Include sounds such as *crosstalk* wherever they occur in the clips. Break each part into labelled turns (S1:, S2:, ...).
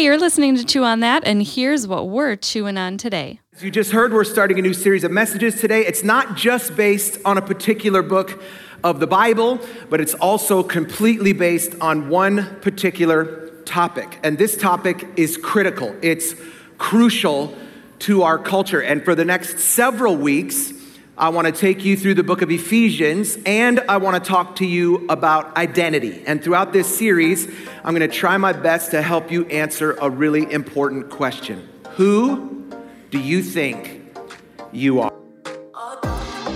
S1: Hey, you're listening to Chew on That, and here's what we're chewing on today.
S2: As you just heard, we're starting a new series of messages today. It's not just based on a particular book of the Bible, but it's also completely based on one particular topic. And this topic is critical, it's crucial to our culture. And for the next several weeks, I want to take you through the book of Ephesians and I want to talk to you about identity. And throughout this series, I'm going to try my best to help you answer a really important question Who do you think you are?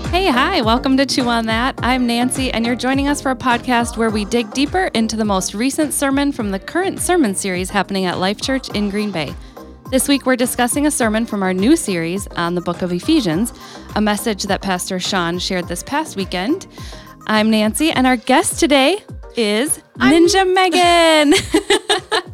S1: Hey, hi, welcome to Chew on That. I'm Nancy, and you're joining us for a podcast where we dig deeper into the most recent sermon from the current sermon series happening at Life Church in Green Bay. This week, we're discussing a sermon from our new series on the book of Ephesians, a message that Pastor Sean shared this past weekend. I'm Nancy, and our guest today is Ninja I'm- Megan. *laughs* *laughs*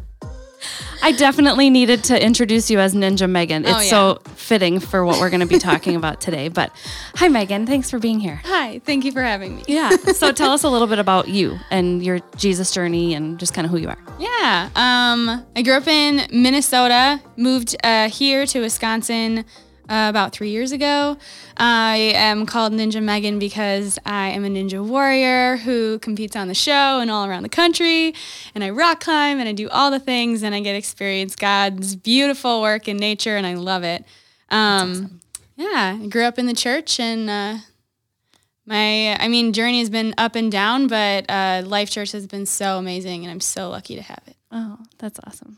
S1: I definitely needed to introduce you as Ninja Megan. It's oh, yeah. so fitting for what we're going to be talking about today. But hi, Megan. Thanks for being here.
S3: Hi. Thank you for having me.
S1: Yeah. So tell us a little bit about you and your Jesus journey and just kind of who you are.
S3: Yeah. Um, I grew up in Minnesota, moved uh, here to Wisconsin uh, about three years ago. I am called Ninja Megan because I am a ninja warrior who competes on the show and all around the country. And I rock climb and I do all the things and I get experience God's beautiful work in nature and I love it. Um, awesome. Yeah, I grew up in the church and uh, my, I mean, journey has been up and down, but uh, Life Church has been so amazing and I'm so lucky to have it.
S1: Oh, that's awesome.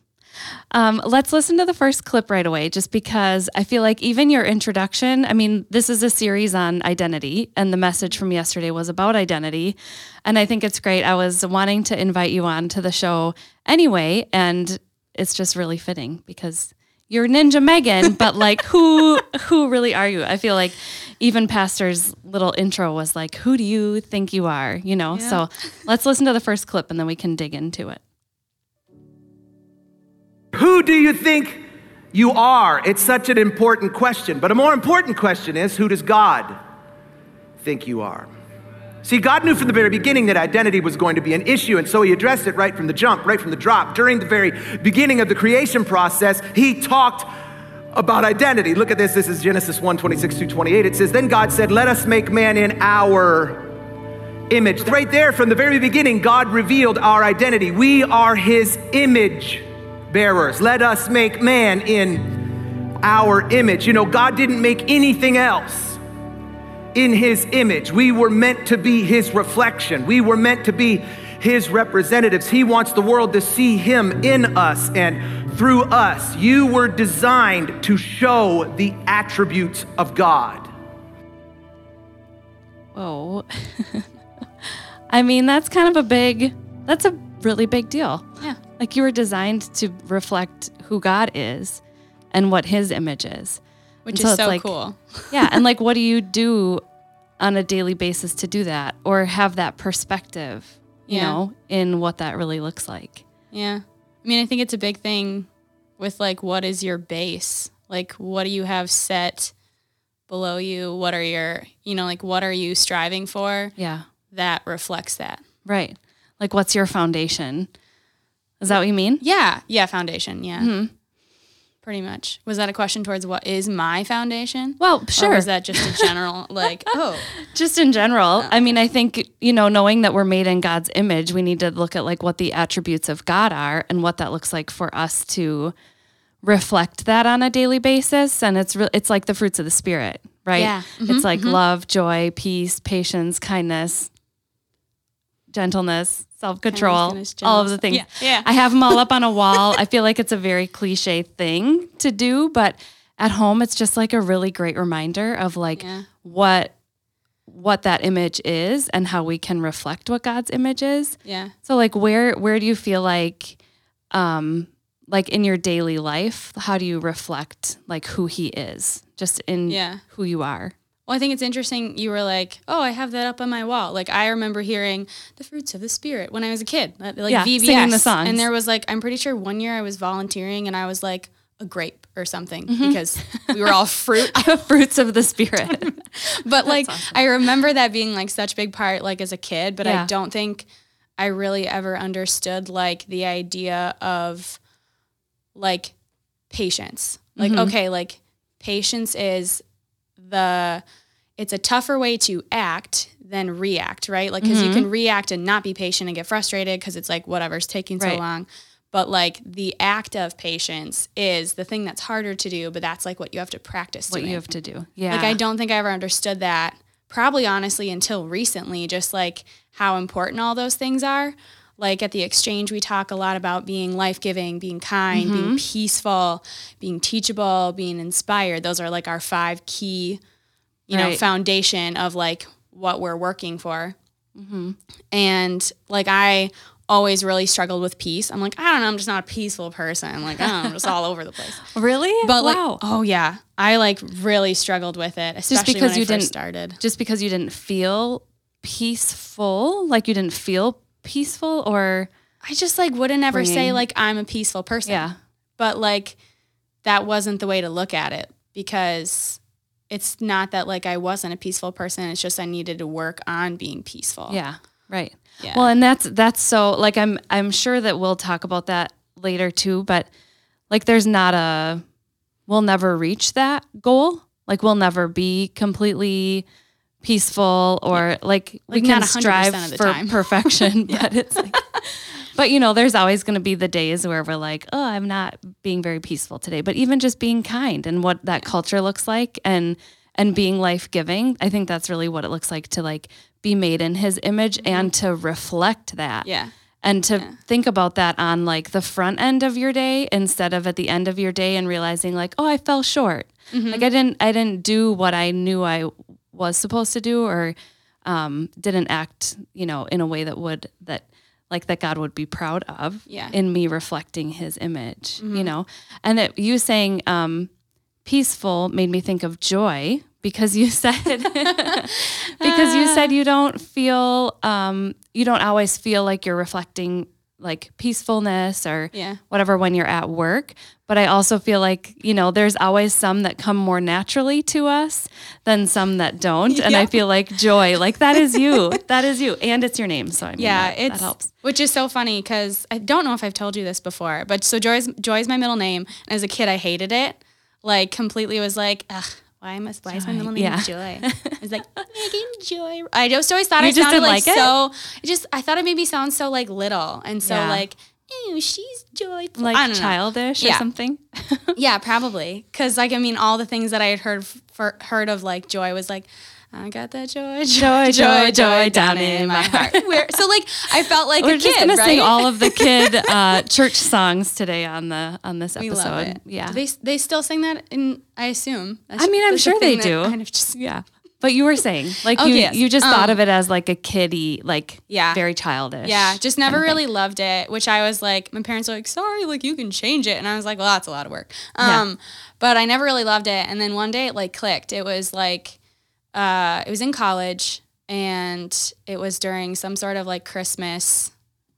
S1: Um, let's listen to the first clip right away, just because I feel like even your introduction, I mean, this is a series on identity, and the message from yesterday was about identity. And I think it's great. I was wanting to invite you on to the show anyway, and it's just really fitting because you're Ninja Megan, *laughs* but like who who really are you? I feel like even Pastor's little intro was like, who do you think you are? You know? Yeah. So let's listen to the first clip and then we can dig into it.
S2: Who do you think you are? It's such an important question. But a more important question is who does God think you are? See, God knew from the very beginning that identity was going to be an issue, and so He addressed it right from the jump, right from the drop. During the very beginning of the creation process, He talked about identity. Look at this. This is Genesis 1 26 through 28. It says, Then God said, Let us make man in our image. Right there, from the very beginning, God revealed our identity. We are His image bearers. Let us make man in our image. You know, God didn't make anything else in his image. We were meant to be his reflection, we were meant to be his representatives. He wants the world to see him in us and through us. You were designed to show the attributes of God.
S1: Oh. *laughs* I mean, that's kind of a big, that's a really big deal.
S3: Yeah.
S1: Like you were designed to reflect who God is and what his image is.
S3: Which and is so, so like, cool. *laughs*
S1: yeah. And like, what do you *laughs* do on a daily basis to do that or have that perspective, you yeah. know, in what that really looks like?
S3: Yeah. I mean, I think it's a big thing with like, what is your base? Like, what do you have set below you? What are your, you know, like, what are you striving for?
S1: Yeah.
S3: That reflects that.
S1: Right. Like, what's your foundation? Is that what you mean?
S3: Yeah. Yeah. Foundation. Yeah. Mm-hmm. Pretty much. Was that a question towards what is my foundation?
S1: Well, sure.
S3: Or was that just a general, *laughs* like, oh?
S1: Just in general. Oh. I mean, I think, you know, knowing that we're made in God's image, we need to look at like what the attributes of God are and what that looks like for us to reflect that on a daily basis. And it's re- it's like the fruits of the spirit, right?
S3: Yeah.
S1: Mm-hmm, it's like mm-hmm. love, joy, peace, patience, kindness, gentleness, self control, all of the things.
S3: Yeah. yeah.
S1: I have them all up on a *laughs* wall. I feel like it's a very cliche thing to do, but at home it's just like a really great reminder of like yeah. what what that image is and how we can reflect what God's image is.
S3: Yeah.
S1: So like where where do you feel like um like in your daily life, how do you reflect like who he is just in yeah. who you are?
S3: Well, I think it's interesting. You were like, "Oh, I have that up on my wall." Like I remember hearing the fruits of the spirit when I was a kid, like
S1: yeah, VBS, singing the songs.
S3: And there was like, I'm pretty sure one year I was volunteering, and I was like a grape or something mm-hmm. because we were all fruit *laughs* *laughs*
S1: fruits of the spirit. *laughs*
S3: but like, awesome. I remember that being like such a big part, like as a kid. But yeah. I don't think I really ever understood like the idea of like patience. Like, okay, like patience is the, it's a tougher way to act than react, right? Like, because you can mm-hmm. react and not be patient and get frustrated because it's like, whatever's taking so
S1: Right.
S3: long. But like the act of patience is the thing that's harder to do, but that's like what you have to practice
S1: what
S3: doing.
S1: you have to do. Yeah.
S3: Like I don't think I ever understood that. Probably honestly until recently, just like how important all those things are. Like at the exchange, we talk a lot about being life giving, being kind,
S1: Mm-hmm.
S3: being peaceful, being teachable, being inspired. Those are like our five key, you know, foundation of like what we're working for.
S1: Mm-hmm.
S3: And like I always really struggled with peace. I'm like, I don't know, I'm just not a peaceful person. Like, I don't know, I'm just all over the place. *laughs*
S1: Really?
S3: But like,
S1: wow.
S3: oh yeah, I like really struggled with it, especially
S1: because
S3: when
S1: you
S3: I first
S1: didn't-
S3: started.
S1: just because you didn't feel peaceful, like you didn't feel peaceful, or
S3: I just like wouldn't ever say like I'm a peaceful person.
S1: yeah,
S3: But like that wasn't the way to look at it because it's not that like I wasn't a peaceful person. It's just I needed to work on being peaceful.
S1: yeah, right.
S3: Yeah.
S1: Well, and that's that's so like I'm I'm sure that we'll talk about that later too, but like there's not a we'll never reach that goal. Like we'll never be completely peaceful or like, we
S3: Like,
S1: can strive for
S3: time. *laughs*
S1: perfection, but it's like but you know, there's always going to be the days where we're like, "Oh, I'm not being very peaceful today." But even just being kind and what that culture looks like and and being life-giving, I think that's really what it looks like to like be made in his image and to reflect that
S3: Mm-hmm. Yeah.
S1: and to think about that on like the front end of your day instead of at the end of your day and realizing like oh i fell short
S3: Mm-hmm.
S1: like i didn't i didn't do what i knew i was supposed to do or um, didn't act you know in a way that would that like that god would be proud of
S3: Yeah.
S1: in me reflecting his image you know and that you saying um, peaceful made me think of joy because you *laughs* said *laughs* because you said you don't feel um, you don't always feel like you're reflecting like peacefulness or
S3: Yeah.
S1: whatever when you're at work but i also feel like you know there's always some that come more naturally to us than some that don't and i feel like joy like that is you *laughs* that is you and it's your name so i mean
S3: Yeah,
S1: that, that helps
S3: which is so funny because I don't know if I've told you this before, but so Joy's Joy's my middle name, and as a kid I hated it, like completely was like, ugh, why am I, why is my
S1: Joy,
S3: middle name
S1: yeah.
S3: Joy? *laughs* I was like Megan Joy. I just always thought
S1: You
S3: I
S1: just
S3: sounded
S1: didn't
S3: like,
S1: like it?
S3: so. It just I thought it made me sound so like little and so
S1: Yeah.
S3: like, ew, she's joyful.
S1: like
S3: I don't know.
S1: childish or
S3: Yeah.
S1: something *laughs*
S3: Yeah, probably. Because like I mean, all the things that I had heard for, heard of like joy was like, I got that joy,
S1: Joy, joy, joy down in my heart. *laughs*
S3: Where, so like I felt like
S1: we're
S3: a
S1: just
S3: kid,
S1: gonna
S3: right?
S1: sing all of the *laughs* kid uh, church songs today on the on this
S3: we
S1: episode
S3: love it.
S1: yeah
S3: Do they they still sing that in? I assume. That's-
S1: I mean, I'm sure they do.
S3: Kind of just
S1: Yeah. But you were saying, like
S3: Oh,
S1: you
S3: yes.
S1: you just thought
S3: Um,
S1: of it as like a kiddie, like
S3: Yeah.
S1: very childish.
S3: yeah, just never
S1: of thing.
S3: really loved it. Which I was like, my parents were like, sorry, like you can change it, and I was like, well, that's a lot of work.
S1: Yeah.
S3: Um, but I never really loved it. And then one day it like clicked. It was like, uh, it was in college, and it was during some sort of like Christmas.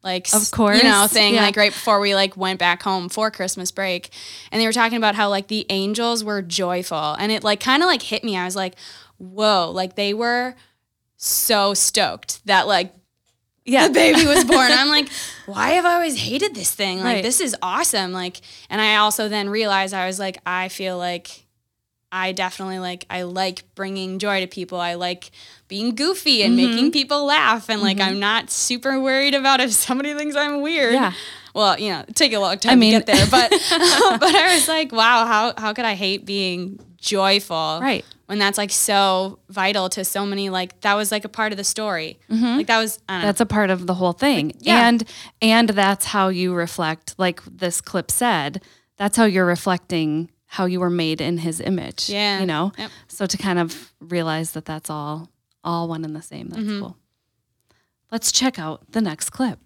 S3: Like
S1: Of course,
S3: you know, thing
S1: yeah.
S3: like right before we like went back home for Christmas break, and they were talking about how like the angels were joyful, and it like kind of like hit me. I was like, whoa, like they were so stoked that like
S1: Yeah.
S3: the baby was *laughs* born. I'm like, why have I always hated this thing? Like,
S1: Right.
S3: this is awesome. Like, and I also then realized I was like, I feel like I definitely like, I like bringing joy to people. I like being goofy and
S1: Mm-hmm.
S3: making people laugh. And like, I'm not super worried about if somebody thinks I'm weird.
S1: Yeah.
S3: Well, you know, take a long time
S1: I mean-
S3: to get there, but *laughs* *laughs* but I was like, wow, how how could I hate being joyful?
S1: Right.
S3: When that's like so vital to so many like that was like a part of the story. Like that was I don't know.
S1: That's a part of the whole thing.
S3: yeah.
S1: And and that's how you reflect, like this clip said, that's how you're reflecting how you were made in his image.
S3: Yeah.
S1: You know?
S3: Yep.
S1: So to kind of realize that that's all all one and the same. That's
S3: Mm-hmm.
S1: cool. Let's check out the next clip.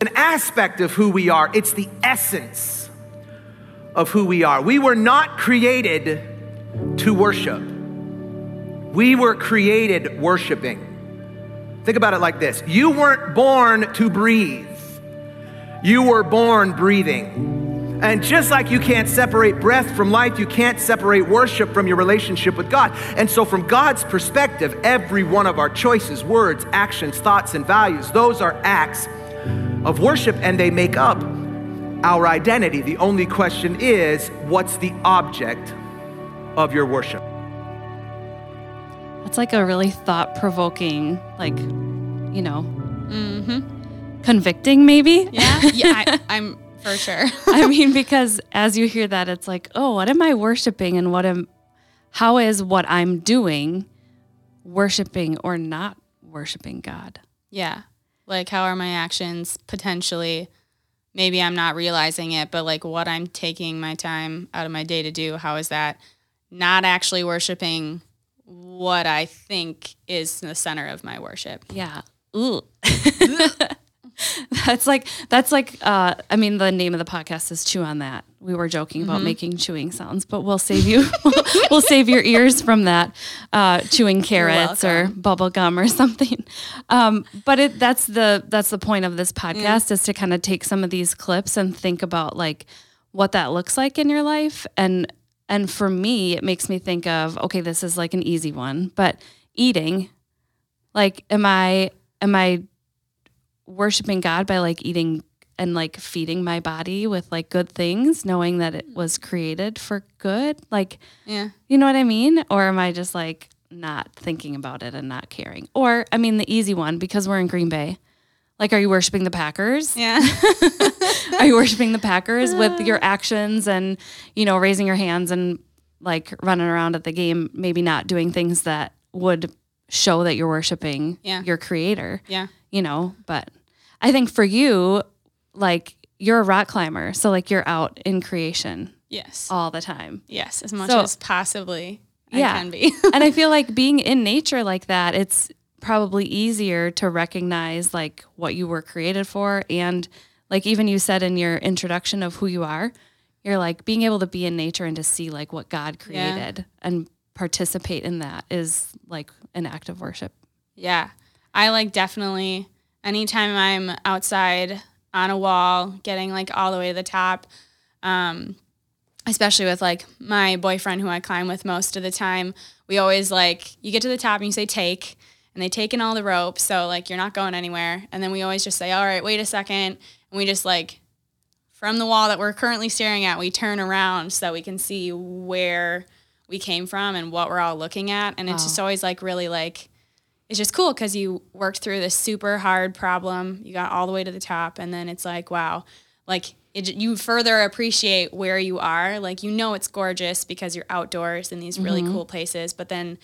S2: An aspect of who we are, it's the essence of who we are. We were not created to worship, we were created worshiping. Think about it like this you weren't born to breathe, you were born breathing. And just like you can't separate breath from life, you can't separate worship from your relationship with God. And so, from God's perspective, every one of our choices, words, actions, thoughts, and values, those are acts of worship and they make up our identity. The only question is what's the object of your worship?
S1: That's like a really thought provoking, like, you know, mm-hmm. convicting maybe.
S3: Yeah, yeah, I, *laughs* I'm for sure.
S1: I mean, because as you hear that, it's like, oh, what am I worshiping and what am, how is what I'm doing worshiping or not worshiping God?
S3: Yeah. Like, how are my actions potentially? Maybe I'm not realizing it, but like what I'm taking my time out of my day to do, how is that not actually worshiping what I think is the center of my worship?
S1: Yeah. Ooh. *laughs* *laughs* *laughs* that's like that's like uh I mean the name of the podcast is chew on that. We were joking about making chewing sounds, but we'll save you *laughs* we'll save your ears from that uh chewing carrots or bubble gum or *laughs* something. Um but it that's the that's the point of this podcast is to kind of take some of these clips and think about like what that looks like in your life and and for me it makes me think of okay this is like an easy one, but eating like am I am I worshiping God by like eating and like feeding my body with like good things, knowing that it was created for good? Like,
S3: Yeah.
S1: you know what I mean? Or am I just like not thinking about it and not caring? Or, I mean, the easy one because we're in Green Bay. Like, are you worshiping the Packers?
S3: Yeah. *laughs*
S1: Are you worshiping the Packers with *laughs* your actions and, you know, raising your hands and like running around at the game, maybe not doing things that would show that you're worshiping
S3: Yeah.
S1: your creator?
S3: yeah.
S1: you know, but I think for you, like you're a rock climber. So like you're out in creation
S3: Yes.
S1: all the time.
S3: Yes. As much
S1: So-
S3: as possibly
S1: Yeah.
S3: I can be. *laughs*
S1: and I feel like *laughs* being in nature like that, it's probably easier to recognize like what you were created for. And like even you said in your introduction of who you are, you're like being able to be in nature and to see like what God
S3: Yeah.
S1: created and participate in that is like an act of worship.
S3: Yeah. I like definitely anytime I'm outside on a wall, getting like all the way to the top, um, especially with like my boyfriend who I climb with most of the time, we always like you get to the top and you say take and they take in all the rope, so like you're not going anywhere. And then we always just say, All right, wait a second, and we just like from the wall that we're currently staring at, we turn around so that we can see where we came from and what we're all looking at. And it's
S1: Wow.
S3: just always like really like it's just cool because you worked through this super hard problem. You got all the way to the top, and then it's like, wow, like it, you further appreciate where you are. Like you know it's gorgeous because you're outdoors in these really mm-hmm. cool places, but then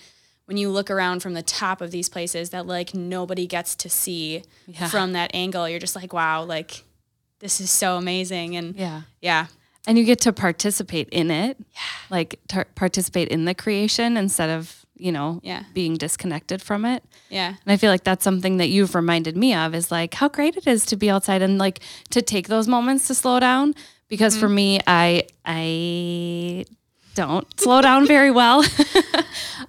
S3: when you look around from the top of these places that like nobody gets to see
S1: Yeah.
S3: from that angle, you're just like, wow, like this is so amazing, and
S1: Yeah.
S3: yeah,
S1: and you get to participate in it like tar- participate in the creation instead of you know
S3: Yeah.
S1: being disconnected from it.
S3: Yeah,
S1: and i feel like that's something that you've reminded me of is like how great it is to be outside and like to take those moments to slow down. Because for me i i don't *laughs* slow down very well. *laughs*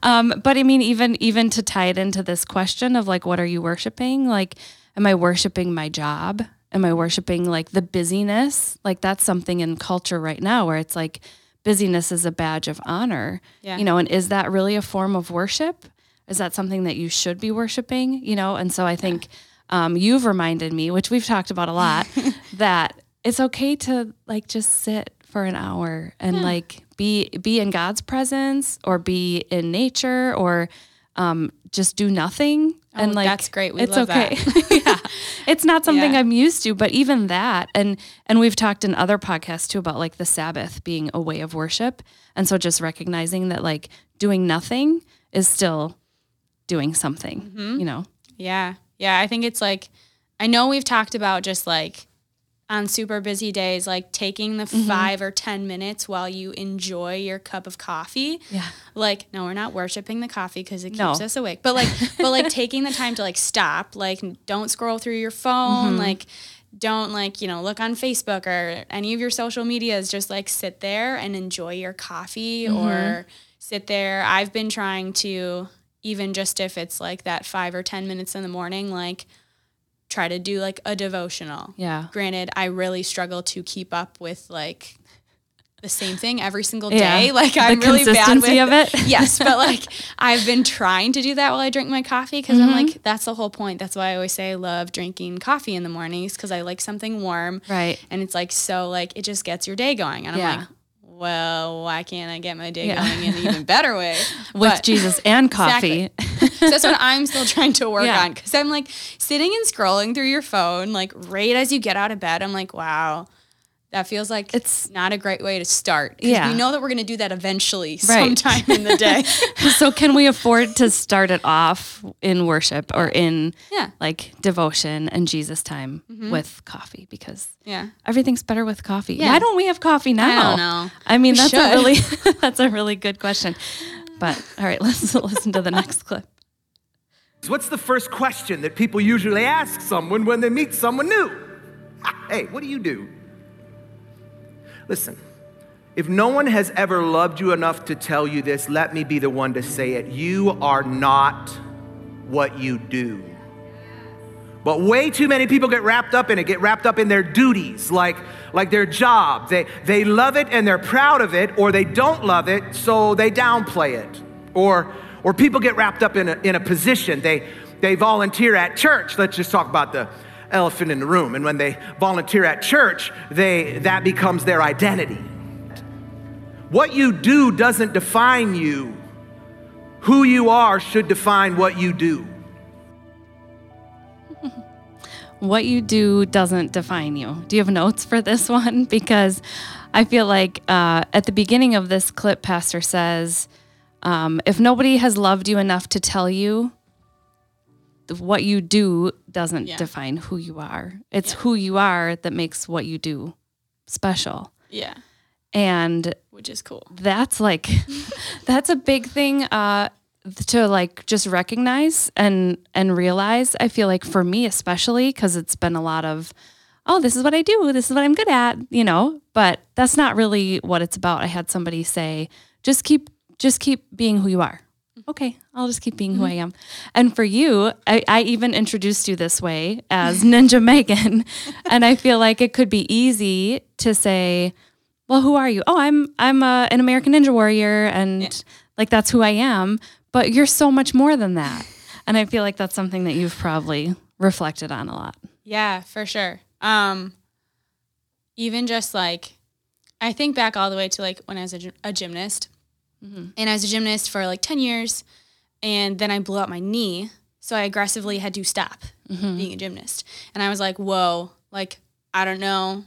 S1: Um, but i mean even even to tie it into this question of like what are you worshiping? Like am i worshiping my job? Am i worshiping like the busyness? Like that's something in culture right now where it's like busyness is a badge of honor.
S3: Yeah.
S1: you know and is that really a form of worship? Is that something that you should be worshiping you know? And so i think um, you've reminded me which we've talked about a lot *laughs* that it's okay to like just sit for an hour and like be be in god's presence or be in nature or um, just do nothing and
S3: Oh,
S1: like
S3: that's great. We
S1: it's
S3: love
S1: okay *laughs* yeah it's not something
S3: Yeah.
S1: i'm used to but even that and and we've talked in other podcasts too about like the sabbath being a way of worship and so just recognizing that like doing nothing is still doing something
S3: Mm-hmm.
S1: you know
S3: Yeah. Yeah. I think it's like, I know we've talked about just like on super busy days, like taking the
S1: Mm-hmm.
S3: five or 10 minutes while you enjoy your cup of coffee.
S1: Yeah.
S3: Like, no, we're not worshiping the coffee because it keeps
S1: No.
S3: us awake. But like, *laughs* but like taking the time to like stop, like don't scroll through your phone,
S1: Mm-hmm.
S3: like, don't like, you know, look on Facebook or any of your social medias. Just like sit there and enjoy your coffee
S1: Mm-hmm.
S3: or sit there. I've been trying to, even just if it's like that five or 10 minutes in the morning, like try to do like a devotional.
S1: Yeah.
S3: Granted, I really struggle to keep up with like the same thing every single
S1: Yeah.
S3: day. Like I'm really bad with
S1: of it. *laughs*
S3: yes, but *laughs* like I've been trying to do that while I drink my coffee because I'm
S1: Mm-hmm.
S3: like that's the whole point. That's why I always say I love drinking coffee in the mornings because I like something warm.
S1: Right.
S3: And it's like so like it just gets your day going. And I'm like, well, why can't I get my day
S1: Yeah.
S3: going in an even better way? *laughs*
S1: With
S3: But-
S1: Jesus and coffee.
S3: So that's what I'm still trying to work
S1: Yeah.
S3: on because I'm like sitting and scrolling through your phone, like right as you get out of bed. I'm like, wow, that feels like
S1: It's-
S3: not a great way to start.
S1: Yeah.
S3: we know that we're going to do that eventually,
S1: Right.
S3: sometime in the day. *laughs*
S1: so can we afford to start it off in worship or in
S3: Yeah.
S1: like devotion and Jesus time mm-hmm. with coffee because
S3: yeah,
S1: everything's better with coffee.
S3: Yeah.
S1: Why don't we have coffee now?
S3: don't know.
S1: I mean,
S3: We
S1: that's a really *laughs* *laughs* that's a really good question. But all right, let's listen to the next clip.
S2: What's the first question that people usually ask someone when they meet someone new? Hey, what do you do? Listen, if no one has ever loved you enough to tell you this, let me be the one to say it. You are not what you do. But way too many people get wrapped up in it, get wrapped up in their duties, like, like their job. They, they love it and they're proud of it, or they don't love it, so they downplay it. Or, or people get wrapped up in a, in a position. They, they volunteer at church. Let's just talk about the elephant in the room. And when they volunteer at church, they, that becomes their identity. What you do doesn't define you. Who you are should define what you do. *laughs*
S1: What you do doesn't define you. Do you have notes for this one? *laughs* Because I feel like uh, at the beginning of this clip, Pastor says, um, if nobody has loved you enough to tell you, what you do doesn't
S3: Yeah.
S1: define who you are. It's who you are that makes what you do special.
S3: yeah,
S1: And
S3: which is cool.
S1: that's like *laughs* that's a big thing uh to like just recognize and and realize i feel like for me especially because it's been a lot of oh this is what i do this is what i'm good at you know but that's not really what it's about i had somebody say just keep just keep being who you are. Mm-hmm. Okay i'll just keep being who mm-hmm. i am. And for you I, I even introduced you this way as *laughs* ninja megan *laughs* and i feel like it could be easy to say well who are you? Oh i'm i'm a, an american ninja warrior and like that's who i am but you're so much more than that. And i feel like that's something that you've probably reflected on a lot.
S3: Yeah, for sure. Um, even just like, I think back all the way to like when I was a, a gymnast, Mm-hmm. and I was a gymnast for like ten years, and then I blew out my knee, so I aggressively had to stop mm-hmm. being a gymnast, and I was like, whoa, like I don't know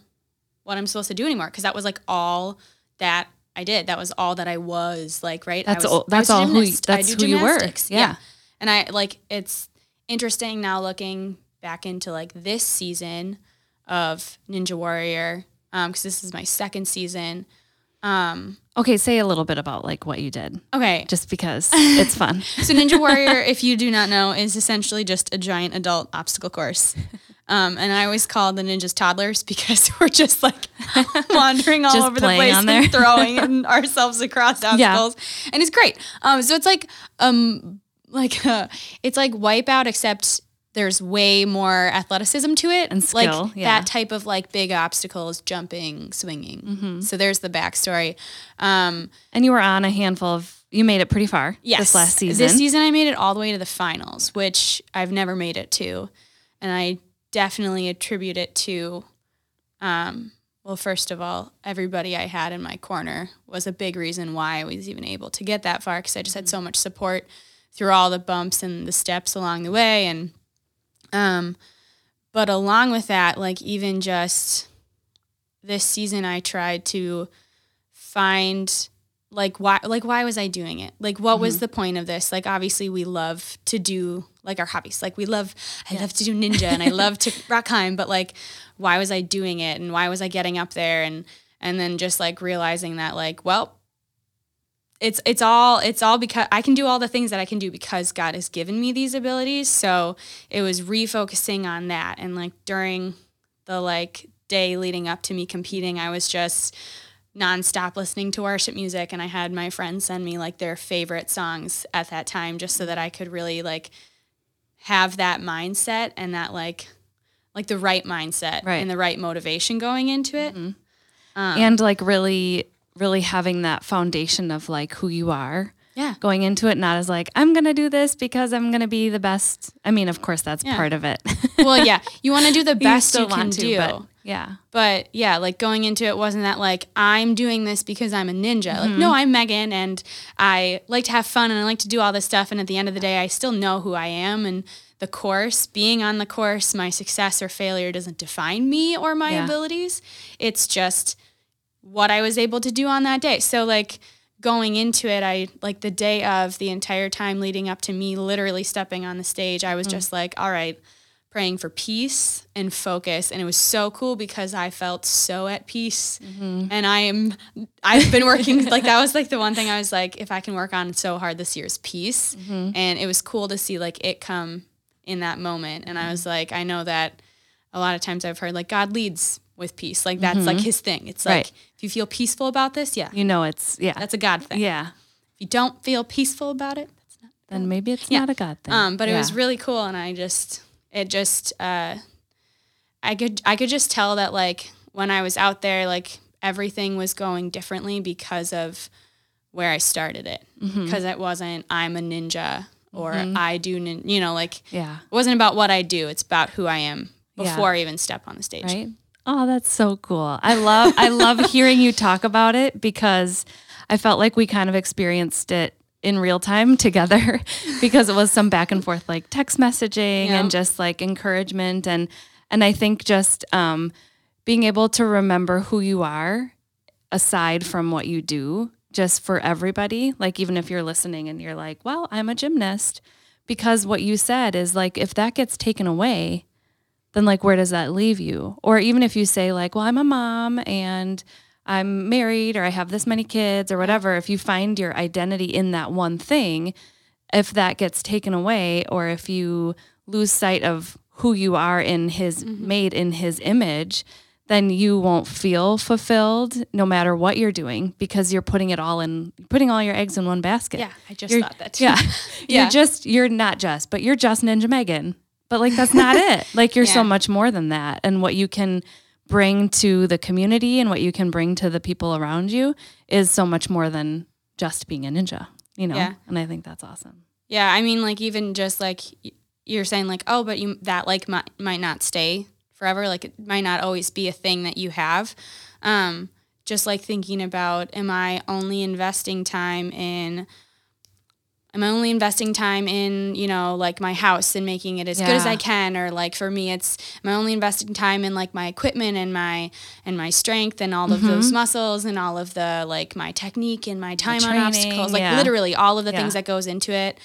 S3: what I'm supposed to do anymore because that was like all that I did. That was all that I was like, right? I
S1: That's
S3: was,
S1: all- that's all who you- that's who you were.
S3: gymnastics.
S1: Yeah.
S3: And I like it's interesting now looking back into like this season of Ninja Warrior um, because this is my second season. Um,
S1: okay say a little bit about like what you did
S3: okay,
S1: just because *laughs* it's fun
S3: so Ninja *laughs* Warrior, if you do not know, is essentially just a giant adult obstacle course. Um, and I always call the ninjas toddlers *laughs* because we're just like wandering all
S1: Just
S3: over the place
S1: on
S3: and throwing ourselves across obstacles, yeah. and it's great. Um, so it's like um, like uh, it's like Wipeout, except there's way more athleticism to it
S1: And skill,
S3: Like
S1: yeah.
S3: that type of like big obstacles, jumping, swinging.
S1: Mm-hmm.
S3: So there's the backstory. Um,
S1: and you were on a handful of you made it pretty far
S3: Yes.
S1: this last season
S3: This season, I made it all the way to the finals, which I've never made it to. And I definitely attribute it to, um, well, first of all, everybody I had in my corner was a big reason why I was even able to get that far because I just had so much support through all the bumps and the steps along the way. And, um, but along with that, like even just this season, I tried to find like why like why was I doing it? Like what was the point of this? Like obviously we love to do like our hobbies. Like we love I love to do ninja and I love to rock climb, but like why was I doing it and why was I getting up there and and then just like realizing that like well it's it's all it's all because I can do all the things that I can do because God has given me these abilities. So it was refocusing on that and like during the like day leading up to me competing, I was just nonstop listening to worship music and I had my friends send me like their favorite songs at that time just so that I could really like have that mindset and that like like the right mindset
S1: Right.
S3: and the right motivation going into it. Mm-hmm.
S1: Um, and like really, really having that foundation of like who you are.
S3: Yeah.
S1: Going into it, not as like, I'm going to do this because I'm going to be the best. I mean, of course, that's
S3: Yeah.
S1: part of it. *laughs*
S3: well, yeah, you want to do the *laughs* best
S1: still
S3: you can
S1: to,
S3: do.
S1: but yeah.
S3: But yeah, like going into it wasn't that like I'm doing this because I'm a ninja. Like
S1: Mm-hmm.
S3: no, I'm Megan and I like to have fun and I like to do all this stuff and at the end of the day I still know who I am and the course, being on the course, my success or failure doesn't define me or my
S1: Yeah.
S3: abilities. It's just what I was able to do on that day. So like going into it, I like the day of the entire time leading up to me literally stepping on the stage, I was
S1: Mm.
S3: just like, all right, praying for peace and focus. And it was so cool because I felt so at peace.
S1: Mm-hmm.
S3: And I am I've been working *laughs* like that was like the one thing I was like, if I can work on so hard this year's peace.
S1: Mm-hmm.
S3: And it was cool to see like it come in that moment. And
S1: Mm-hmm.
S3: I was like, I know that a lot of times I've heard like God leads with peace. Like that's like his thing. It's like
S1: Mm-hmm. Right.
S3: if you feel peaceful about this, yeah,
S1: You know, it's, yeah.
S3: that's a God thing.
S1: yeah.
S3: If you don't feel peaceful about it, that's not.
S1: Then maybe it's
S3: Yeah.
S1: not a God thing.
S3: Um, but it was really cool, and I just it just uh, I could I could just tell that like when I was out there, like everything was going differently because of where I started it.
S1: Mm-hmm.
S3: Because it wasn't I'm a ninja or I do nin- you know like
S1: Yeah.
S3: it wasn't about what I do. It's about who I am
S1: Yeah.
S3: before I even step on the stage.
S1: right? Oh, that's so cool. I love I love *laughs* hearing you talk about it because I felt like we kind of experienced it in real time together *laughs* because it was some back and forth like text messaging
S3: Yeah.
S1: and just like encouragement and and I think just um being able to remember who you are aside from what you do just for everybody like even if you're listening and you're like well i'm a gymnast because what you said is like if that gets taken away then like where does that leave you or even if you say like well i'm a mom and i'm married or i have this many kids or whatever if you find your identity in that one thing if that gets taken away or if you lose sight of who you are in his mm-hmm. made in his image then you won't feel fulfilled no matter what you're doing because you're putting it all in putting all your eggs in one basket
S3: Yeah, I just
S1: You're-
S3: thought that too. *laughs*
S1: yeah
S3: Yeah.
S1: you're just you're not just but you're just ninja megan but like that's not *laughs* it like you're so much more than that and what you can bring to the community and what you can bring to the people around you is so much more than just being a ninja you know
S3: Yeah.
S1: and i think that's awesome
S3: Yeah, I mean, like even just like you're saying, like, oh, but you that like might might not stay forever. Like it might not always be a thing that you have. Um, just like thinking about, am I only investing time in? Am only investing time in you know like my house and making it as good as I can, or like for me, it's am only investing time in like my equipment and my and my strength and all of
S1: Mm-hmm.
S3: those muscles and all of the like my technique and my time on obstacles, like
S1: yeah.
S3: literally all of the
S1: Yeah.
S3: things that goes into it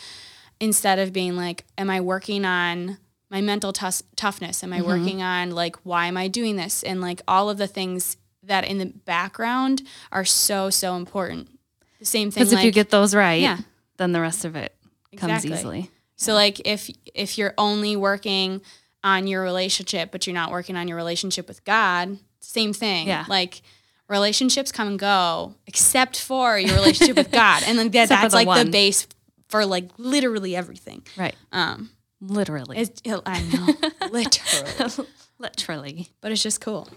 S3: instead of being like am i working on my mental tus- toughness am i
S1: Mm-hmm.
S3: working on like why am i doing this and like all of the things that in the background are so so important the same thing
S1: because if
S3: like
S1: you get those right
S3: Yeah.
S1: Then the rest of it comes
S3: Exactly.
S1: easily
S3: so like if if you're only working on your relationship but you're not working on your relationship with god same thing
S1: Yeah.
S3: like relationships come and go except for your relationship with god and then that, that's
S1: the
S3: like
S1: one.
S3: the base for like literally everything
S1: right
S3: um
S1: literally
S3: It's, I know, *laughs* literally.
S1: literally
S3: But it's just cool.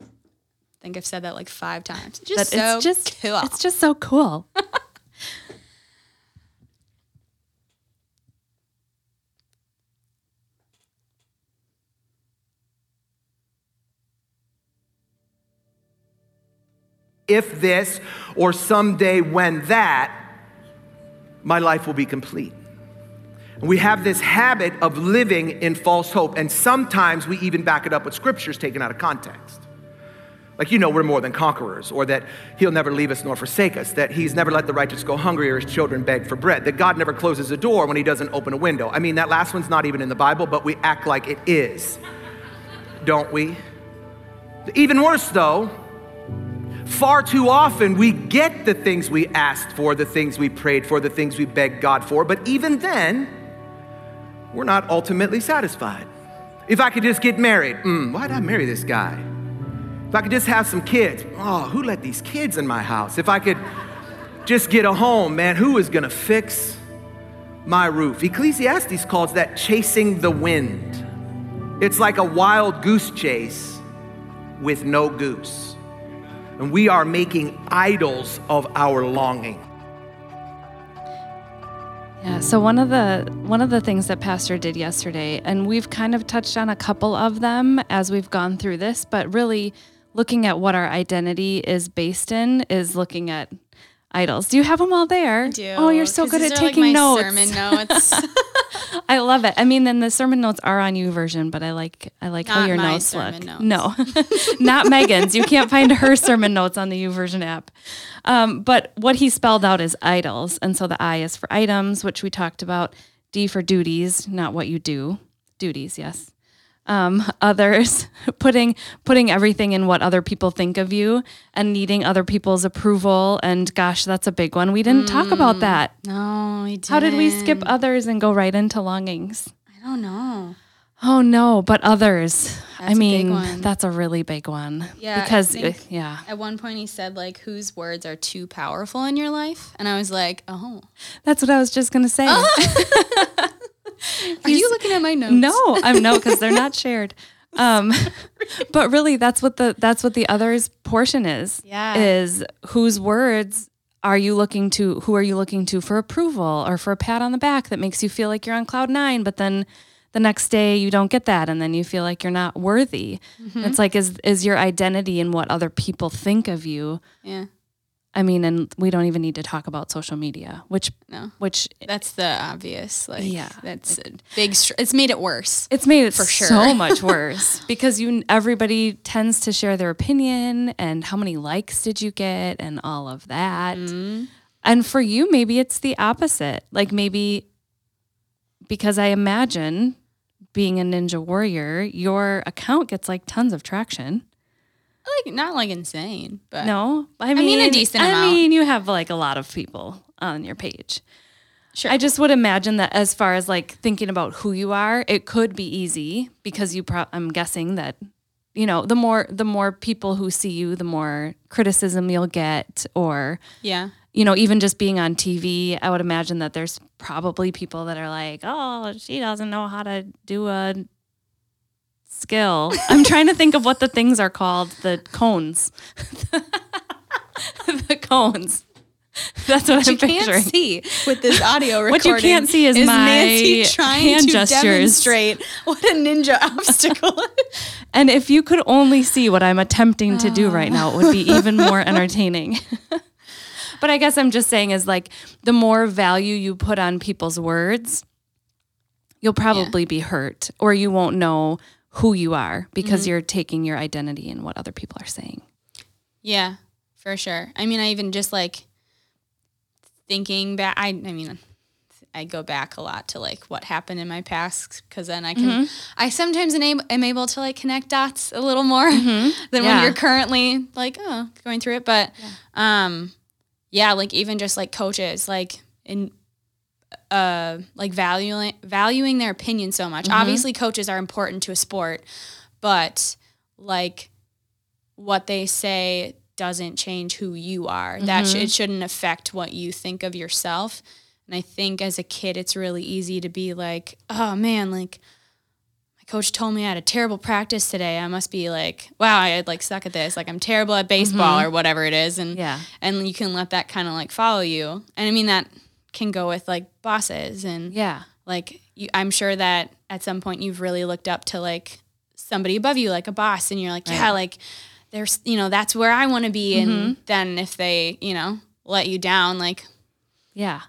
S3: I think I've said that like five times. It's
S1: but
S3: just so
S1: it's just
S3: cool.
S1: it's just so cool *laughs*
S2: If this, or someday when that, my life will be complete. We have this habit of living in false hope, and sometimes we even back it up with scriptures taken out of context. Like, you know, we're more than conquerors, or that he'll never leave us nor forsake us, that he's never let the righteous go hungry or his children beg for bread, that God never closes a door when he doesn't open a window. I mean, that last one's not even in the Bible, but we act like it is, don't we? Even worse, though, far too often we get the things we asked for, the things we prayed for, the things we begged God for, but even then, we're not ultimately satisfied. If I could just get married, mm, why'd I marry this guy? If I could just have some kids, oh, who let these kids in my house? If I could just get a home, man, who is gonna fix my roof? Ecclesiastes calls that chasing the wind. It's like a wild goose chase with no goose. And we are making idols of our longing.
S1: Yeah, so one of the one of the things that pastor did yesterday and we've kind of touched on a couple of them as we've gone through this, but really looking at what our identity is based in is looking at idols. Do you have them all there?
S3: do.
S1: Oh, you're so good at
S3: are, like,
S1: taking
S3: my
S1: notes.
S3: Sermon notes. *laughs*
S1: I love it. I mean, then the sermon notes are on YouVersion, but I like I like how your notes look.
S3: notes.
S1: No, *laughs* not Megan's. You can't find her sermon notes on the YouVersion app. Um, but what he spelled out is idols, and so the I is for items, which we talked about. D for duties, not what you do. Duties, yes. Um, *laughs* others, putting putting everything in what other people think of you, and needing other people's approval. And gosh, that's a big one. We didn't talk about that.
S3: no, we didn't.
S1: How did we skip others and go right into longings?
S3: I don't know.
S1: Oh no, but others. I
S3: That's big
S1: mean, that's a really big one.
S3: Yeah, I
S1: Because yeah.
S3: At one point, he said like, "Whose words are too powerful in your life?" And I was like, "Oh,
S1: That's what I was just going to say. *laughs* *laughs*
S3: are you looking at my notes?"
S1: no, I'm no cuz they're not shared. *laughs* Um but really that's what the that's what the others portion is.
S3: Yeah.
S1: Is whose words are you looking to who are you looking to for approval or for a pat on the back that makes you feel like you're on cloud 9 but then the next day you don't get that and then you feel like you're not worthy.
S3: Mm-hmm.
S1: It's like is is your identity in what other people think of you
S3: Yeah,
S1: I mean, and we don't even need to talk about social media, which
S3: no,
S1: which
S3: that's the obvious. Like,
S1: Yeah,
S3: that's a big. Str- it's made it worse.
S1: it's made it
S3: For sure.
S1: so much *laughs* worse because you everybody tends to share their opinion and how many likes did you get and all of that.
S3: Mm-hmm.
S1: And for you, maybe it's the opposite. Like maybe because I imagine being a ninja warrior, your account gets like tons of traction.
S3: Like not like insane, but
S1: No, I mean,
S3: mean, a decent
S1: I
S3: amount.
S1: mean, you have like a lot of people on your page.
S3: Sure.
S1: I just would imagine that as far as like thinking about who you are, it could be easy because you. Pro- I'm guessing that you know the more the more people who see you, the more criticism you'll get, or
S3: yeah,
S1: you know even just being on TV. I would imagine that there's probably people that are like, oh, she doesn't know how to do a skill. *laughs* I'm trying to think of what the things are called. The cones. *laughs* the cones. That's what I'm
S3: you can't see with this audio recording. *laughs*
S1: What you can't see is my
S3: Nancy trying
S1: hand
S3: to
S1: gestures.
S3: demonstrate what a ninja obstacle.
S1: And if you could only see what I'm attempting to do right now, it would be even more entertaining. but I guess I'm just saying is like the more value you put on people's words, you'll probably be hurt or you won't know who you are because mm-hmm. you're taking your identity in what other people are saying.
S3: Yeah, for sure. I mean, I even just like thinking back. I, I mean, I go back a lot to like what happened in my past because then I can. Mm-hmm. I sometimes am able, am able to like connect dots a little more mm-hmm. *laughs* than
S1: Yeah.
S3: when you're currently like oh going through it. But um, yeah, like even just like coaches, like in uh like valuing valuing their opinion so much. Mm-hmm. Obviously coaches are important to a sport, but like what they say doesn't change who you are. That sh- mm-hmm. it shouldn't affect what you think of yourself. And I think as a kid it's really easy to be like, "Oh man, like my coach told me I had a terrible practice today. I must be like, wow, I like suck at this. Like I'm terrible at baseball mm-hmm. or whatever it is." And
S1: Yeah.
S3: and you can let that kind of like follow you. And I mean that can go with like bosses and
S1: Yeah.
S3: like you, I'm sure that at some point you've really looked up to like somebody above you, like a boss, and you're like, yeah, like there's you know that's where I want to be. And mm-hmm. then if they you know let you down, like
S1: Yeah.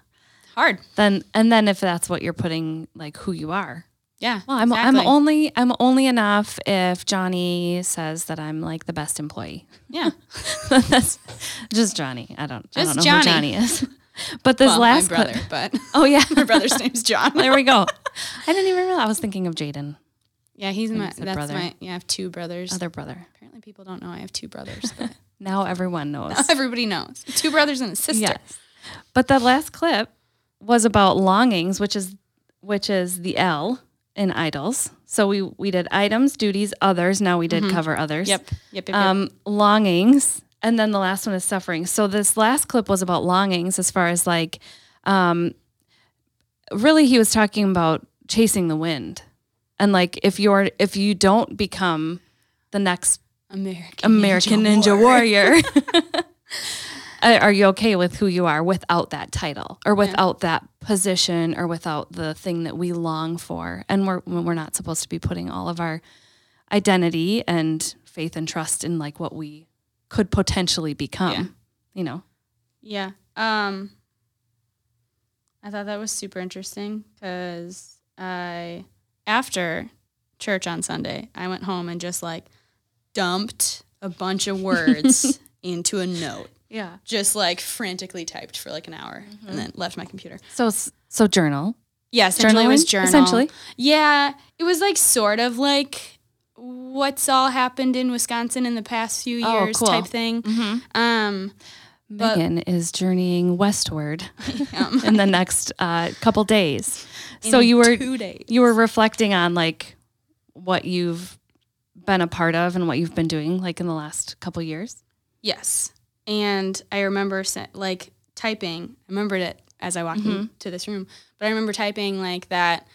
S3: hard,
S1: Then and then if that's what you're putting like who you are.
S3: yeah.
S1: Well, I'm I'm only I'm only enough if Johnny says that I'm like the best employee.
S3: yeah. *laughs*
S1: That's just Johnny. I don't. I
S3: Just
S1: don't know
S3: Johnny.
S1: who Johnny is. But this
S3: Well,
S1: last
S3: my brother,
S1: clip-
S3: but *laughs*
S1: oh yeah, *laughs*
S3: my brother's name's John.
S1: there we go. *laughs* I didn't even realize. I was thinking of Jaden,
S3: yeah, he's my that's
S1: brother.
S3: my yeah. I have two brothers.
S1: other brother.
S3: Apparently, people don't know I have two brothers, but
S1: Now everyone knows.
S3: everybody knows. Two brothers and a sister.
S1: yes. But the last clip was about longings, which is which is the L in idols. So we we did items, duties, others. Now we did cover others.
S3: Yep. Yep. Yep. yep.
S1: um, longings, and then the last one is suffering. So this last clip was about longings, as far as like, um, really, he was talking about chasing the wind, And like if you're if you don't become the next
S3: American
S1: American Ninja, Warrior, *laughs* uh, are you okay with who you are without that title or without that position or without the thing that we long for? And we're we're not supposed to be putting all of our identity and faith and trust in like what we could potentially become.
S3: Yeah.
S1: You know.
S3: Yeah. Um, I thought that was super interesting because I, after church on Sunday, I went home and just like dumped a bunch of words *laughs* into a note.
S1: Yeah.
S3: Just like frantically typed for like an hour and then left my computer.
S1: So so journal.
S3: Yeah, essentially it was journal.
S1: essentially?
S3: Yeah, it was like sort of like what's all happened in Wisconsin in the past few
S1: Oh,
S3: years
S1: cool.
S3: type thing. Um, But-
S1: Megan is journeying westward *laughs* in the next uh, couple days. So you were you were reflecting on like what you've been a part of and what you've been doing like in the last couple years.
S3: Yes. And I remember like typing, I remembered it as I walked
S1: Mm-hmm.
S3: into this room, but I remember typing like that,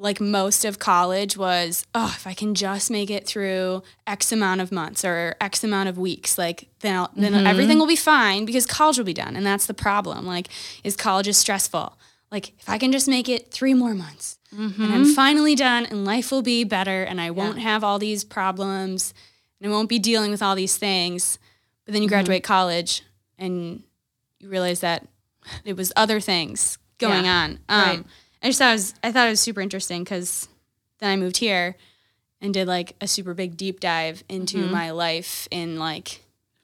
S3: like most of college was, oh, if I can just make it through X amount of months or X amount of weeks, like then, I'll, then
S1: Mm-hmm.
S3: everything will be fine because college will be done. And that's the problem. Like, is college is stressful. Like, if I can just make it three more months and
S1: Mm-hmm.
S3: I'm finally done and life will be better and I won't have all these problems and I won't be dealing with all these things. But then you
S1: Mm-hmm.
S3: graduate college and you realize that it was other things going
S1: Yeah.
S3: on. Um,
S1: Right.
S3: I just thought it was, I thought it was super interesting because then I moved here and did like a super big deep dive into
S1: Mm-hmm.
S3: my life in like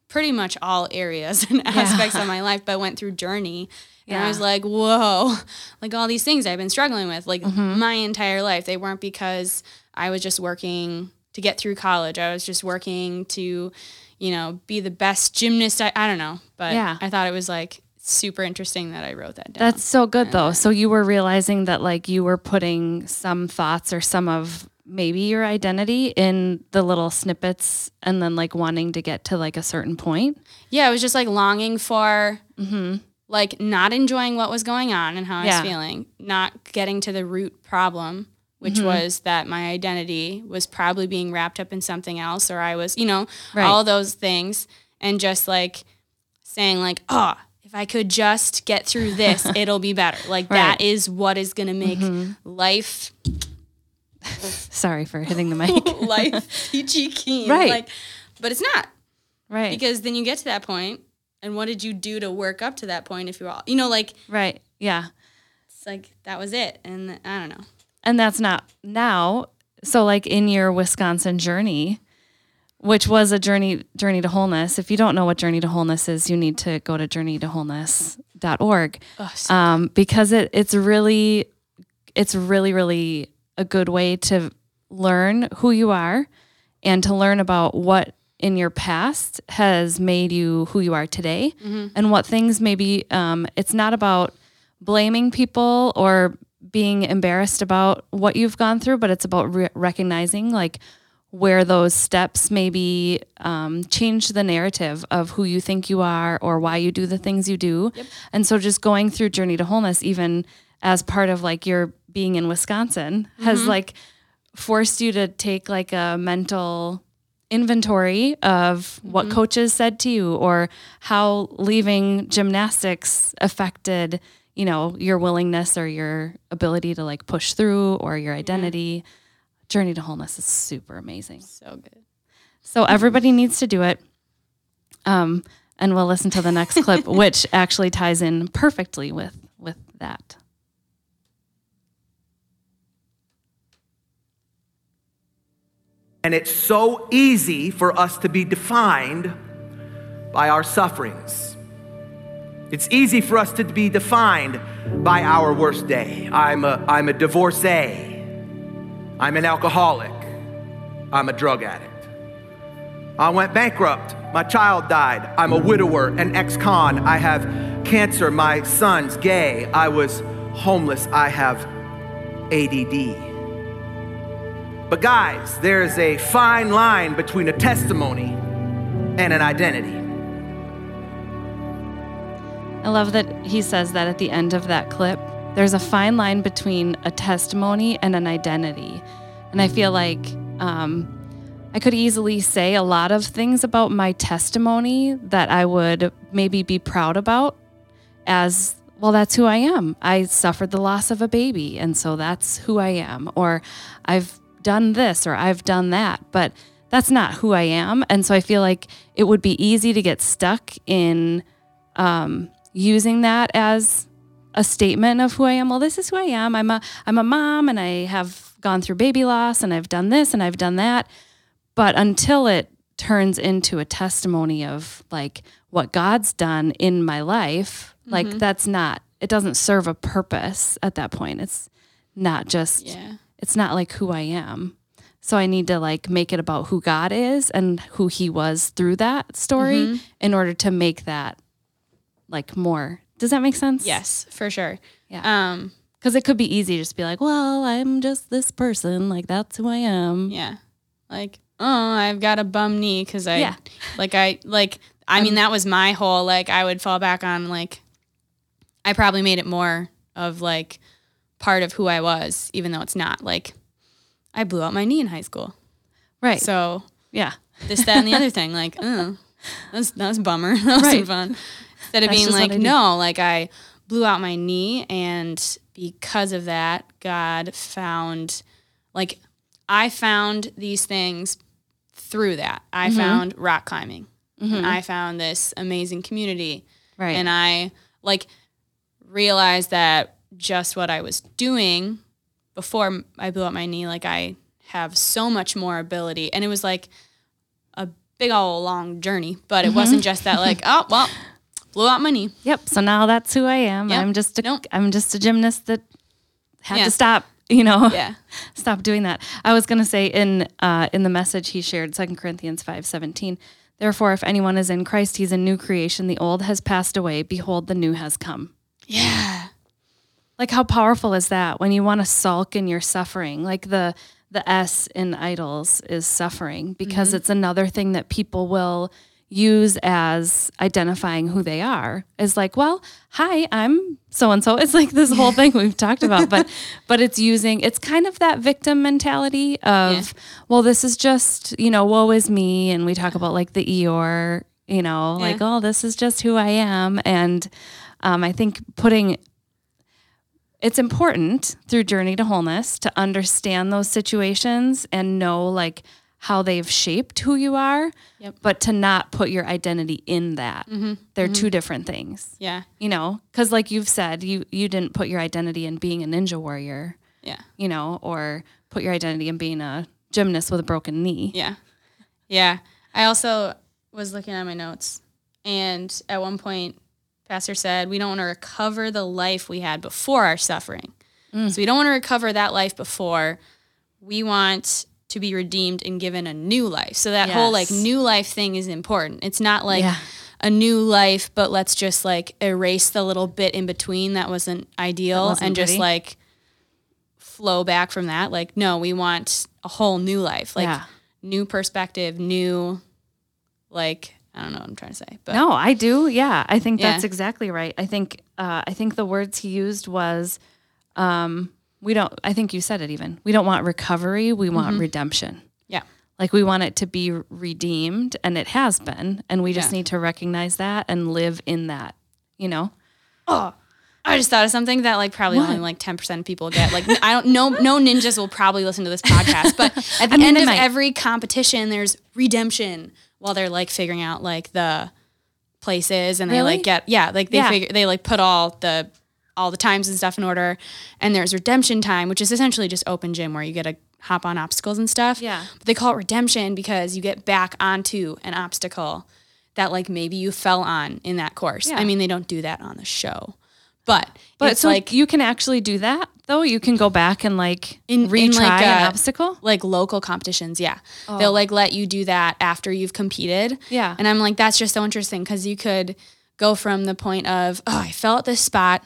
S3: pretty much all areas *laughs* and aspects of my life, but went through journey. And I was like, whoa, like all these things I've been struggling with, like
S1: Mm-hmm.
S3: my entire life. They weren't because I was just working to get through college. I was just working to, you know, be the best gymnast. I, I don't know. But
S1: Yeah.
S3: I thought it was like super interesting that I wrote that down.
S1: That's so good though. So you were realizing that like you were putting some thoughts or some of maybe your identity in the little snippets and then like wanting to get to like a certain point.
S3: yeah, I was just like longing for, mm-hmm. like, not enjoying what was going on and how I.
S1: Yeah.
S3: was feeling, not getting to the root problem, which
S1: Mm-hmm.
S3: was that my identity was probably being wrapped up in something else, or I was, you know,
S1: Right.
S3: all those things, and just like saying, like, oh, I could just get through this, *laughs* it'll be better. Like, that
S1: Right. Mm-hmm.
S3: is what is going to make life *laughs*
S1: Sorry for hitting the mic. *laughs*
S3: life peachy keen.
S1: Right.
S3: Like, but it's not.
S1: right.
S3: because then you get to that point and what did you do to work up to that point if you're all you know like
S1: right. Yeah.
S3: it's like that was it and i don't know
S1: and that's not now so like in your wisconsin journey which was a journey journey to wholeness. If you don't know what journey to wholeness is you need to go to journeytowholeness.org um, because it, it's really it's really really a good way to learn who you are and to learn about what in your past has made you who you are today and what things maybe um, it's not about blaming people or being embarrassed about what you've gone through but it's about re- recognizing like where those steps maybe um, change the narrative of who you think you are or why you do the things you do. And so just going through journey to wholeness even as part of like your being in wisconsin has like forced you to take like a mental inventory of what coaches said to you or how leaving gymnastics affected you know your willingness or your ability to like push through or your identity journey to wholeness is super amazing
S3: so good
S1: so everybody needs to do it um, and we'll listen to the next clip *laughs* which actually ties in perfectly with with that
S2: And it's so easy for us to be defined by our sufferings. It's easy for us to be defined by our worst day. I'm a, I'm a divorcee. I'm an alcoholic. I'm a drug addict. I went bankrupt. My child died. I'm a widower, an ex con. I have cancer. My son's gay. I was homeless. I have ADD. But, guys, there's a fine line between a testimony and an identity.
S1: I love that he says that at the end of that clip. There's a fine line between a testimony and an identity. And I feel like um, I could easily say a lot of things about my testimony that I would maybe be proud about as well, that's who I am. I suffered the loss of a baby, and so that's who I am. Or I've done this or I've done that. But that's not who I am. And so I feel like it would be easy to get stuck in um, using that as a statement of who I am. Well, this is who I am. I'm a I'm a mom and I have gone through baby loss and I've done this and I've done that. But until it turns into a testimony of like what God's done in my life, mm-hmm. like that's not it doesn't serve a purpose at that point. It's not just yeah. it's not like who I am. So I need to like make it about who God is and who he was through that story mm-hmm. in order to make that like more. Does that make sense?
S3: Yes, for sure.
S1: Yeah. Um cuz it could be easy just be like, "Well, I'm just this person, like that's who I am."
S3: Yeah. Like, "Oh, I've got a bum knee cuz I yeah. like I like I mean that was my whole like I would fall back on like I probably made it more of like part of who I was even though it's not. Like I blew out my knee in high school.
S1: Right.
S3: So,
S1: yeah.
S3: This that and the other *laughs* thing like, oh, *laughs* that was, that was bummer. That was right. fun instead of being like, no, like I blew out my knee, and because of that, God found, like, I found these things through that. I mm-hmm. found rock climbing. Mm-hmm. I found this amazing community.
S1: Right.
S3: And I, like, realized that just what I was doing before I blew out my knee, like, I have so much more ability. And it was like a big old long journey, but it mm-hmm. wasn't just that, like, *laughs* oh, well, blew out my knee.
S1: Yep. So now that's who I am. Yep. I'm just a nope. I'm just a gymnast that had yeah. to stop. You know,
S3: yeah, *laughs*
S1: stop doing that. I was gonna say in uh, in the message he shared, Second Corinthians five seventeen. Therefore, if anyone is in Christ, he's a new creation. The old has passed away. Behold, the new has come.
S3: Yeah.
S1: Like how powerful is that when you want to sulk in your suffering? Like the the S in idols is suffering because mm-hmm. it's another thing that people will use as identifying who they are is like well hi i'm so and so it's like this whole thing we've talked about but *laughs* but it's using it's kind of that victim mentality of yeah. well this is just you know woe is me and we talk about like the eeyore you know yeah. like oh this is just who i am and um, i think putting it's important through journey to wholeness to understand those situations and know like how they've shaped who you are, yep. but to not put your identity in that. Mm-hmm. They're mm-hmm. two different things.
S3: Yeah.
S1: You know, cuz like you've said, you you didn't put your identity in being a ninja warrior.
S3: Yeah.
S1: You know, or put your identity in being a gymnast with a broken knee.
S3: Yeah. Yeah. I also was looking at my notes and at one point pastor said, "We don't want to recover the life we had before our suffering." Mm. So we don't want to recover that life before. We want to be redeemed and given a new life. So that yes. whole like new life thing is important. It's not like yeah. a new life, but let's just like erase the little bit in between that wasn't ideal that wasn't and pretty. just like flow back from that. Like, no, we want a whole new life. Like yeah. new perspective, new like I don't know what I'm trying to say. But
S1: No, I do. Yeah. I think yeah. that's exactly right. I think uh, I think the words he used was um, we don't i think you said it even we don't want recovery we want mm-hmm. redemption
S3: yeah
S1: like we want it to be redeemed and it has been and we just yeah. need to recognize that and live in that you know
S3: oh I just thought of something that like probably what? only like 10% of people get. Like I don't know no ninjas will probably listen to this podcast, but *laughs* at the I mean, end of might. every competition there's redemption while they're like figuring out like the places and really? they like get yeah, like they yeah. figure they like put all the all the times and stuff in order. And there's redemption time, which is essentially just open gym where you get to hop on obstacles and stuff.
S1: Yeah.
S3: But they call it redemption because you get back onto an obstacle that like maybe you fell on in that course. Yeah. I mean, they don't do that on the show. But
S1: but it's so like you can actually do that though. You can go back and like in, retry in like a, an uh, obstacle,
S3: like local competitions. Yeah, oh. they'll like let you do that after you've competed.
S1: Yeah,
S3: and I'm like, that's just so interesting because you could go from the point of oh, I fell at this spot,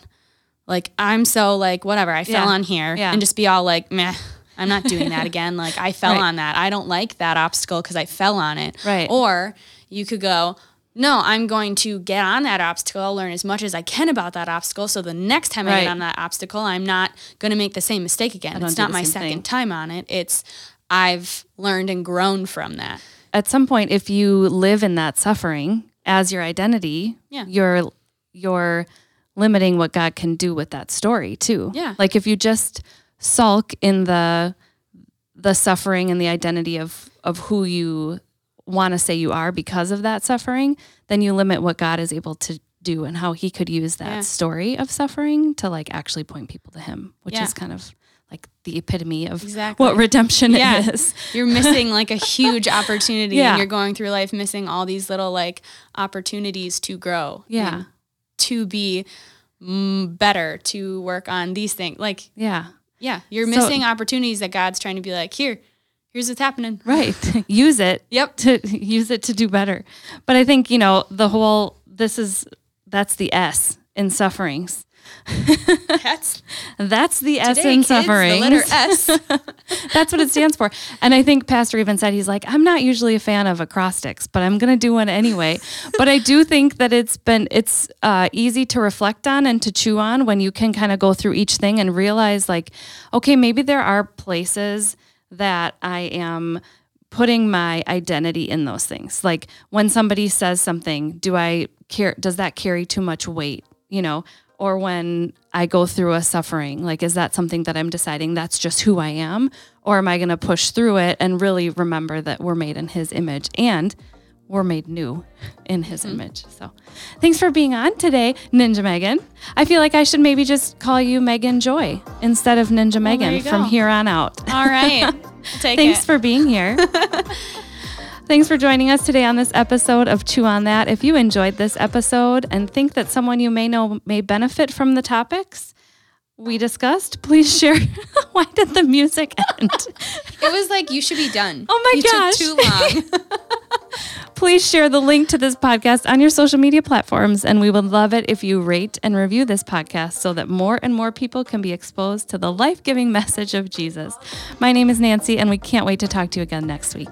S3: like I'm so like whatever, I fell yeah. on here yeah. and just be all like meh. I'm not doing that *laughs* again. Like I fell right. on that. I don't like that obstacle because I fell on it.
S1: Right.
S3: Or you could go, no, I'm going to get on that obstacle, I'll learn as much as I can about that obstacle. So the next time I
S1: Right.
S3: get on that obstacle, I'm not going to make the same mistake again. It's not my second
S1: thing.
S3: time on it. It's I've learned and grown from that.
S1: At some point, if you live in that suffering as your identity,
S3: Yeah.
S1: you're you're limiting what God can do with that story too.
S3: Yeah.
S1: Like if you just sulk in the the suffering and the identity of of who you want to say you are because of that suffering, then you limit what God is able to do and how he could use that
S3: Yeah.
S1: story of suffering to like actually point people to him, which
S3: Yeah.
S1: is kind of like the epitome of
S3: Exactly.
S1: what redemption
S3: Yeah.
S1: is.
S3: You're missing *laughs* like a huge opportunity
S1: Yeah.
S3: and you're going through life missing all these little like opportunities to grow.
S1: Yeah.
S3: To be better, to work on these things. Like,
S1: Yeah.
S3: yeah, you're
S1: So-
S3: missing opportunities that God's trying to be like, here, here's what's happening.
S1: Right. *laughs* use it.
S3: Yep.
S1: To *laughs* use it to do better. But I think, you know, the whole this is that's the S in sufferings.
S3: That's
S1: That's the S in suffering.
S3: the letter S. *laughs*
S1: That's what it stands for. And I think Pastor even said he's like, I'm not usually a fan of acrostics, but I'm going to do one anyway. *laughs* but I do think that it's been it's uh, easy to reflect on and to chew on when you can kind of go through each thing and realize like, okay, maybe there are places that I am putting my identity in those things. Like when somebody says something, do I care does that carry too much weight, you know? Or when I go through a suffering, like is that something that I'm deciding that's just who I am or am I going to push through it and really remember that we're made in his image and we're made new in his mm-hmm. image. So, thanks for being on today, Ninja Megan. I feel like I should maybe just call you Megan Joy instead of Ninja Megan from here on out.
S3: All right. *laughs* Take
S1: Thanks
S3: it.
S1: for being here. *laughs* Thanks for joining us today on this episode of Chew on That. If you enjoyed this episode and think that someone you may know may benefit from the topics we discussed, please share. *laughs* Why did the music end?
S3: It was like you should be done.
S1: Oh my
S3: you
S1: gosh.
S3: Took too long. *laughs* *laughs*
S1: please share the link to this podcast on your social media platforms. And we would love it if you rate and review this podcast so that more and more people can be exposed to the life giving message of Jesus. My name is Nancy, and we can't wait to talk to you again next week.